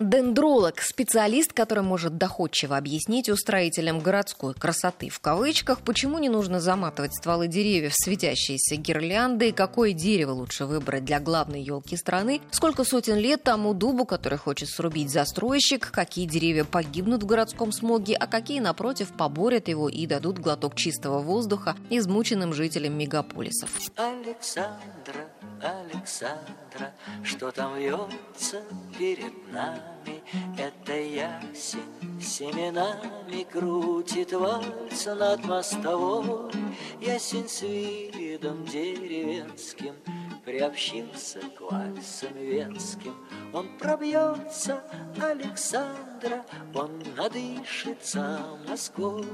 Дендролог – специалист, который может доходчиво объяснить устроителям городской красоты в кавычках, почему не нужно заматывать стволы деревьев светящиеся гирлянды, какое дерево лучше выбрать для главной елки страны, сколько сотен лет тому дубу, который хочет срубить застройщик, какие деревья погибнут в городском смоге, а какие, напротив, поборят его и дадут глоток чистого воздуха измученным жителям мегаполисов. Александра, Александра, что там вьется перед нами? Это ясень семенами крутит вальс над мостовой. Ясень с видом деревенским приобщился к вальсам венским. Он пробьется, Александра, он надышится Москвой.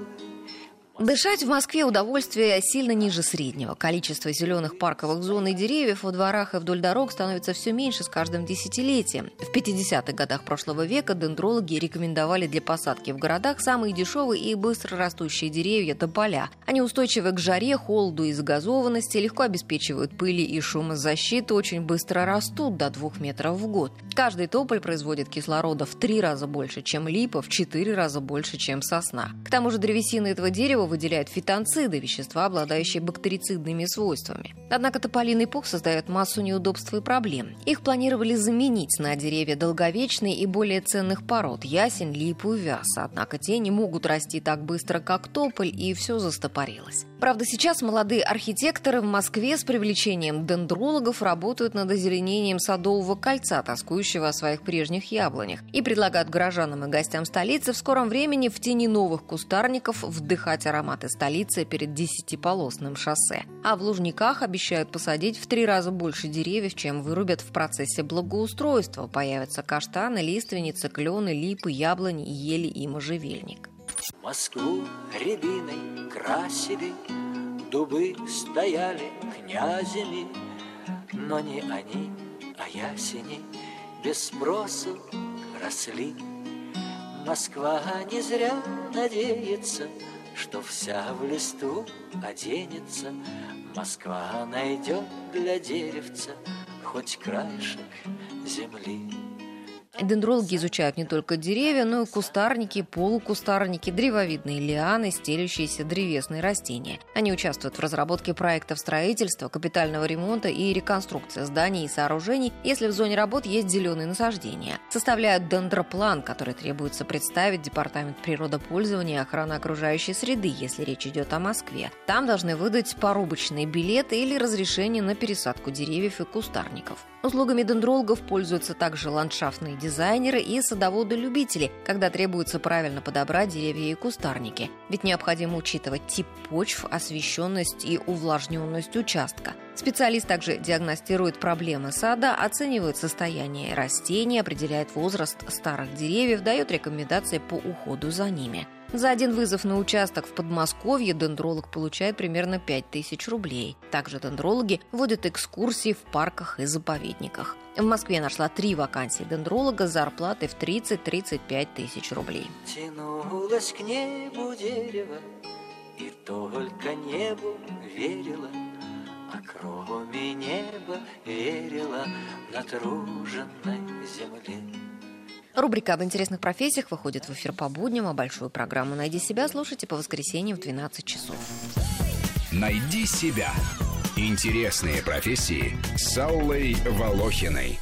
Дышать в Москве удовольствие сильно ниже среднего. Количество зеленых парковых зон и деревьев во дворах и вдоль дорог становится все меньше с каждым десятилетием. В 50-х годах прошлого века дендрологи рекомендовали для посадки в городах самые дешевые и быстро растущие деревья – тополя. Они устойчивы к жаре, холоду и загазованности, легко обеспечивают пыли и шумозащиту, очень быстро растут до двух метров в год. Каждый тополь производит кислорода в три раза больше, чем липа, в четыре раза больше, чем сосна. К тому же древесина этого дерева выделяют фитонциды, вещества, обладающие бактерицидными свойствами. Однако тополиный пух создает массу неудобств и проблем. Их планировали заменить на деревья долговечные и более ценных пород – ясень, липу и вяз. Однако те не могут расти так быстро, как тополь, и все застопорилось. Правда, сейчас молодые архитекторы в Москве с привлечением дендрологов работают над озеленением садового кольца, тоскующего о своих прежних яблонях, и предлагают горожанам и гостям столицы в скором времени в тени новых кустарников вдыхать ароматы столицы перед десятиполосным шоссе. А в Лужниках обещают посадить в три раза больше деревьев, чем вырубят в процессе благоустройства. Появятся каштаны, лиственницы, клены, липы, яблони, ели и можжевельник. Москву рябиной красили, Дубы стояли князями, Но не они, а ясени Без спросу росли. Москва не зря надеется, Что вся в листву оденется. Москва найдет для деревца Хоть краешек земли. Дендрологи изучают не только деревья, но и кустарники, полукустарники, древовидные лианы, стелющиеся древесные растения. Они участвуют в разработке проектов строительства, капитального ремонта и реконструкции зданий и сооружений, если в зоне работ есть зеленые насаждения. Составляют дендроплан, который требуется представить Департамент природопользования и охраны окружающей среды, если речь идет о Москве. Там должны выдать порубочные билеты или разрешение на пересадку деревьев и кустарников. Услугами дендрологов пользуются также ландшафтные дизайнеры и садоводы-любители, когда требуется правильно подобрать деревья и кустарники. Ведь необходимо учитывать тип почв, освещенность и увлажненность участка. Специалист также диагностирует проблемы сада, оценивает состояние растений, определяет возраст старых деревьев, дает рекомендации по уходу за ними. За один вызов на участок в Подмосковье дендролог получает примерно 5000 рублей. Также дендрологи вводят экскурсии в парках и заповедниках. В Москве нашла три вакансии дендролога с зарплатой в 30-35 тысяч рублей. Тянулось к небу дерево, и только небу верила, а кроме неба верила натруженной земле. Рубрика об интересных профессиях выходит в эфир по будням, а большую программу «Найди себя» слушайте по воскресеньям в 12 часов. Найди себя. Интересные профессии с Аллой Волохиной.